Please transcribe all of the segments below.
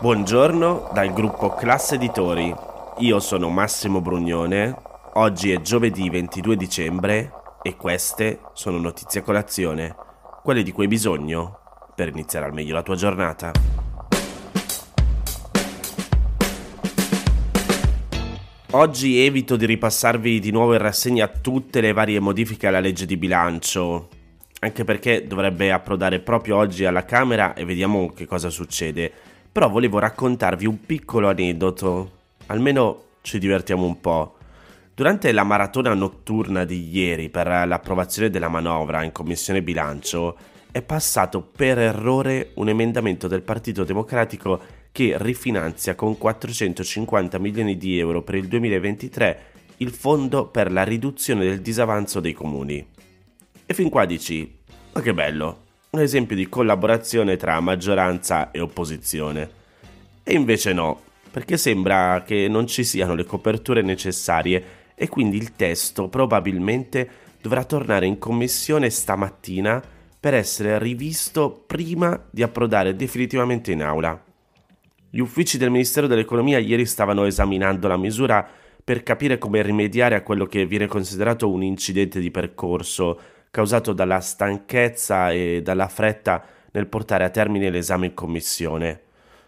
Buongiorno dal gruppo Classe Editori. Io sono Massimo Brugnone. Oggi è giovedì 22 dicembre e queste sono notizie a colazione, quelle di cui hai bisogno per iniziare al meglio la tua giornata. Oggi evito di ripassarvi di nuovo in rassegna tutte le varie modifiche alla legge di bilancio, anche perché dovrebbe approdare proprio oggi alla Camera e vediamo che cosa succede. Però volevo raccontarvi un piccolo aneddoto, almeno ci divertiamo un po'. Durante la maratona notturna di ieri per l'approvazione della manovra in Commissione Bilancio è passato per errore un emendamento del Partito Democratico che rifinanzia con 450 milioni di euro per il 2023 il fondo per la riduzione del disavanzo dei comuni. E fin qua dici, ma che bello, un esempio di collaborazione tra maggioranza e opposizione. E invece no, perché sembra che non ci siano le coperture necessarie e quindi il testo probabilmente dovrà tornare in commissione stamattina per essere rivisto prima di approdare definitivamente in aula. Gli uffici del Ministero dell'Economia ieri stavano esaminando la misura per capire come rimediare a quello che viene considerato un incidente di percorso causato dalla stanchezza e dalla fretta nel portare a termine l'esame in commissione.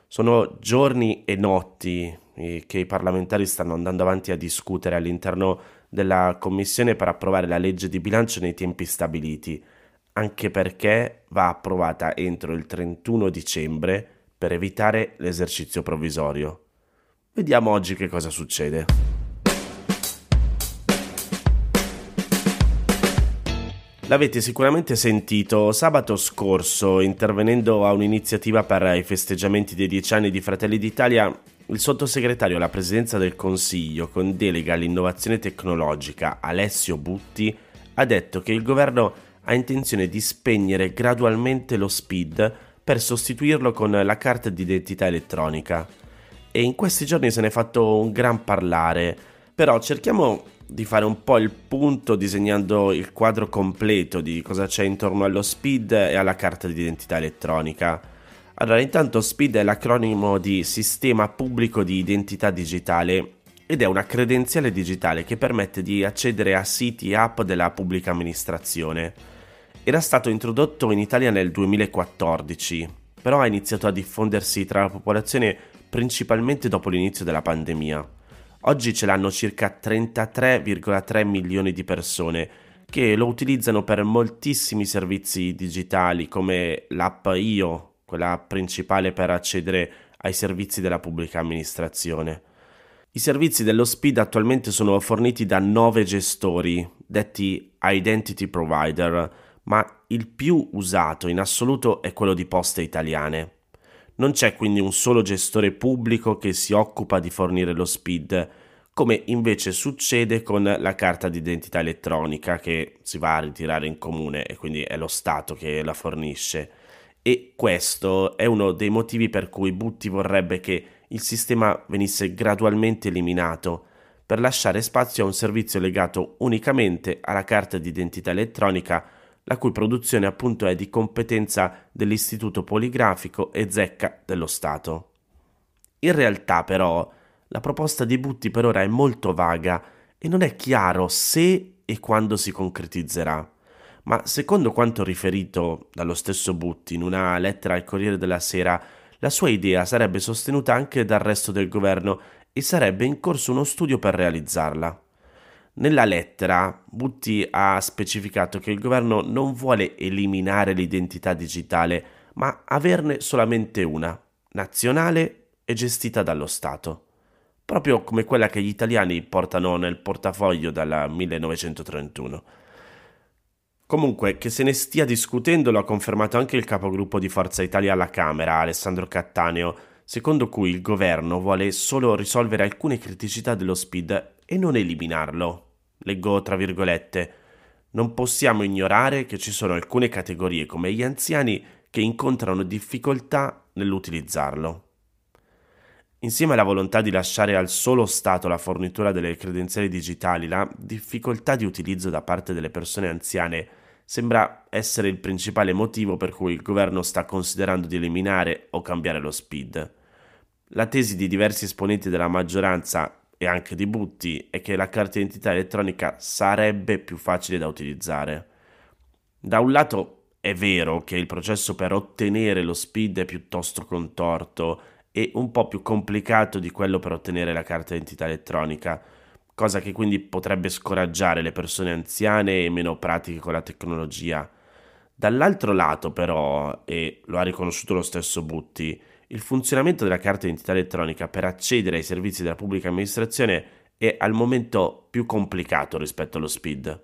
Sono giorni e notti che i parlamentari stanno andando avanti a discutere all'interno della commissione per approvare la legge di bilancio nei tempi stabiliti, anche perché va approvata entro il 31 dicembre per evitare l'esercizio provvisorio. Vediamo oggi che cosa succede. L'avete sicuramente sentito sabato scorso, intervenendo a un'iniziativa per i festeggiamenti dei dieci anni di Fratelli d'Italia, il sottosegretario alla presidenza del Consiglio con delega all'innovazione tecnologica Alessio Butti ha detto che il governo ha intenzione di spegnere gradualmente lo SPID per sostituirlo con la carta d'identità elettronica. E in questi giorni se ne è fatto un gran parlare, però cerchiamo di fare un po' il punto disegnando il quadro completo di cosa c'è intorno allo SPID e alla carta d'identità elettronica. Allora, intanto SPID è l'acronimo di Sistema Pubblico di Identità Digitale ed è una credenziale digitale che permette di accedere a siti e app della pubblica amministrazione era stato introdotto in Italia nel 2014, però ha iniziato a diffondersi tra la popolazione principalmente dopo l'inizio della pandemia. Oggi ce l'hanno circa 33,3 milioni di persone che lo utilizzano per moltissimi servizi digitali come l'app Io, quella principale per accedere ai servizi della pubblica amministrazione. I servizi dello SPID attualmente sono forniti da nove gestori, detti Identity Provider, ma il più usato in assoluto è quello di Poste Italiane. Non c'è quindi un solo gestore pubblico che si occupa di fornire lo SPID, come invece succede con la carta d'identità elettronica che si va a ritirare in comune e quindi è lo Stato che la fornisce. E questo è uno dei motivi per cui Butti vorrebbe che il sistema venisse gradualmente eliminato per lasciare spazio a un servizio legato unicamente alla carta d'identità elettronica la cui produzione appunto è di competenza dell'Istituto Poligrafico e Zecca dello Stato. In realtà però la proposta di Butti per ora è molto vaga e non è chiaro se e quando si concretizzerà. Ma secondo quanto riferito dallo stesso Butti in una lettera al Corriere della Sera, la sua idea sarebbe sostenuta anche dal resto del governo e sarebbe in corso uno studio per realizzarla. Nella lettera Butti ha specificato che il governo non vuole eliminare l'identità digitale, ma averne solamente una, nazionale e gestita dallo Stato, proprio come quella che gli italiani portano nel portafoglio dal 1931. Comunque, che se ne stia discutendo lo ha confermato anche il capogruppo di Forza Italia alla Camera, Alessandro Cattaneo, secondo cui il governo vuole solo risolvere alcune criticità dello SPID e non eliminarlo. Leggo tra virgolette. Non possiamo ignorare che ci sono alcune categorie come gli anziani che incontrano difficoltà nell'utilizzarlo. Insieme alla volontà di lasciare al solo Stato la fornitura delle credenziali digitali, la difficoltà di utilizzo da parte delle persone anziane sembra essere il principale motivo per cui il governo sta considerando di eliminare o cambiare lo SPID. La tesi di diversi esponenti della maggioranza e anche di Butti è che la carta d'identità elettronica sarebbe più facile da utilizzare. Da un lato è vero che il processo per ottenere lo SPID è piuttosto contorto e un po' più complicato di quello per ottenere la carta d'identità elettronica, cosa che quindi potrebbe scoraggiare le persone anziane e meno pratiche con la tecnologia. Dall'altro lato però, e lo ha riconosciuto lo stesso Butti, il funzionamento della carta d'identità elettronica per accedere ai servizi della pubblica amministrazione è al momento più complicato rispetto allo SPID.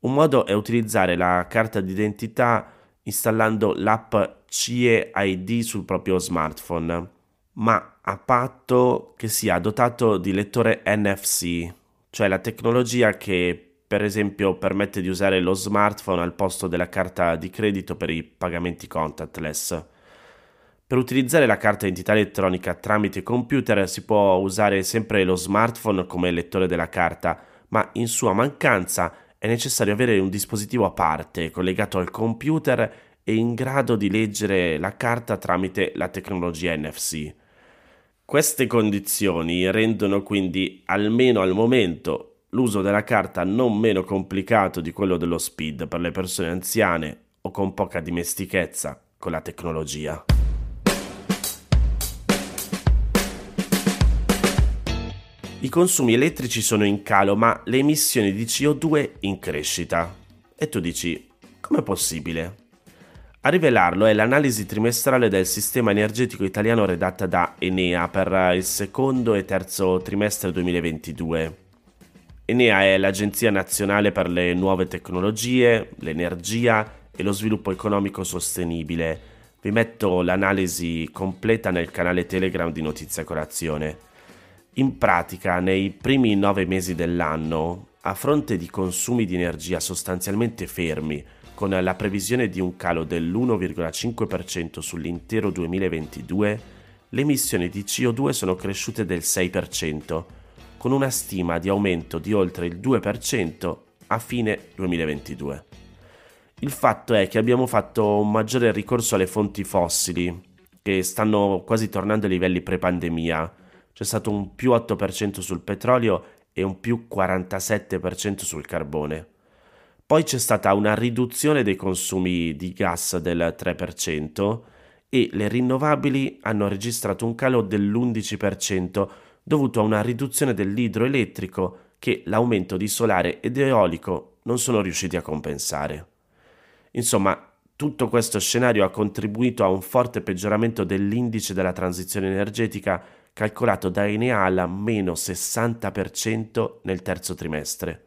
Un modo è utilizzare la carta d'identità installando l'app CIE ID sul proprio smartphone, ma a patto che sia dotato di lettore NFC, cioè la tecnologia che per esempio permette di usare lo smartphone al posto della carta di credito per i pagamenti contactless. Per utilizzare la carta d'identità elettronica tramite computer si può usare sempre lo smartphone come lettore della carta, ma in sua mancanza è necessario avere un dispositivo a parte collegato al computer e in grado di leggere la carta tramite la tecnologia NFC. Queste condizioni rendono quindi, almeno al momento, l'uso della carta non meno complicato di quello dello SPID per le persone anziane o con poca dimestichezza con la tecnologia. I consumi elettrici sono in calo, ma le emissioni di CO2 in crescita. E tu dici, com'è possibile? A rivelarlo è l'analisi trimestrale del sistema energetico italiano redatta da Enea per il secondo e terzo trimestre 2022. Enea è l'Agenzia nazionale per le nuove tecnologie, l'energia e lo sviluppo economico sostenibile. Vi metto l'analisi completa nel canale Telegram di Notizia Colazione. In pratica, nei primi nove mesi dell'anno, a fronte di consumi di energia sostanzialmente fermi, con la previsione di un calo dell'1,5% sull'intero 2022, le emissioni di CO2 sono cresciute del 6%, con una stima di aumento di oltre il 2% a fine 2022. Il fatto è che abbiamo fatto un maggiore ricorso alle fonti fossili, che stanno quasi tornando ai livelli pre-pandemia, c'è stato un più 8% sul petrolio e un più 47% sul carbone. Poi c'è stata una riduzione dei consumi di gas del 3% e le rinnovabili hanno registrato un calo dell'11% dovuto a una riduzione dell'idroelettrico che l'aumento di solare ed eolico non sono riusciti a compensare. Insomma, tutto questo scenario ha contribuito a un forte peggioramento dell'indice della transizione energetica calcolato da Enea al meno 60% nel terzo trimestre.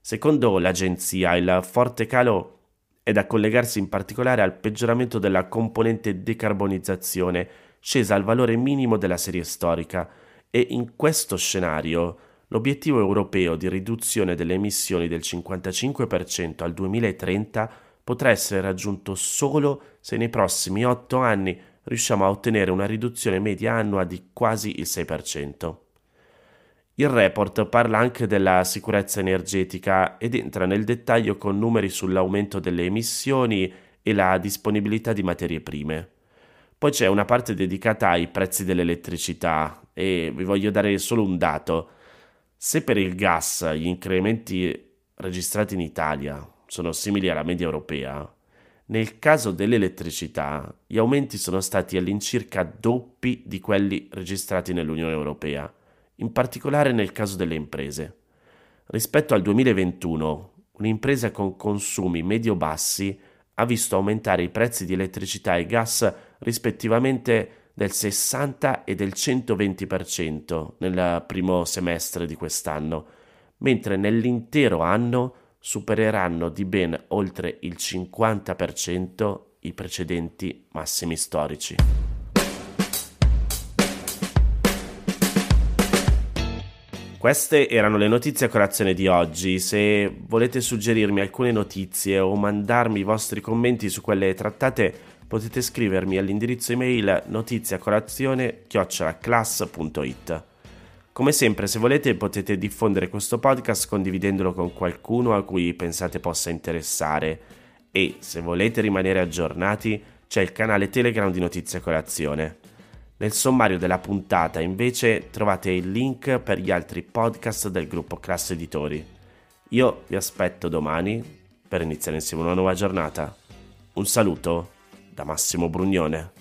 Secondo l'agenzia, il forte calo è da collegarsi in particolare al peggioramento della componente decarbonizzazione, scesa al valore minimo della serie storica, e in questo scenario l'obiettivo europeo di riduzione delle emissioni del 55% al 2030 potrà essere raggiunto solo se nei prossimi otto anni riusciamo a ottenere una riduzione media annua di quasi il 6%. Il report parla anche della sicurezza energetica ed entra nel dettaglio con numeri sull'aumento delle emissioni e la disponibilità di materie prime. Poi c'è una parte dedicata ai prezzi dell'elettricità e vi voglio dare solo un dato. Se per il gas gli incrementi registrati in Italia sono simili alla media europea, nel caso dell'elettricità, gli aumenti sono stati all'incirca doppi di quelli registrati nell'Unione Europea, in particolare nel caso delle imprese. Rispetto al 2021, un'impresa con consumi medio-bassi ha visto aumentare i prezzi di elettricità e gas rispettivamente del 60 e del 120% nel primo semestre di quest'anno, mentre nell'intero anno supereranno di ben oltre il 50% i precedenti massimi storici. Queste erano le notizie a colazione di oggi. Se volete suggerirmi alcune notizie o mandarmi i vostri commenti su quelle trattate, potete scrivermi all'indirizzo email notiziacolazione.it. Come sempre, se volete potete diffondere questo podcast condividendolo con qualcuno a cui pensate possa interessare e se volete rimanere aggiornati c'è il canale Telegram di Notizia Colazione. Nel sommario della puntata invece trovate il link per gli altri podcast del gruppo Classe Editori. Io vi aspetto domani per iniziare insieme una nuova giornata. Un saluto da Massimo Brugnone.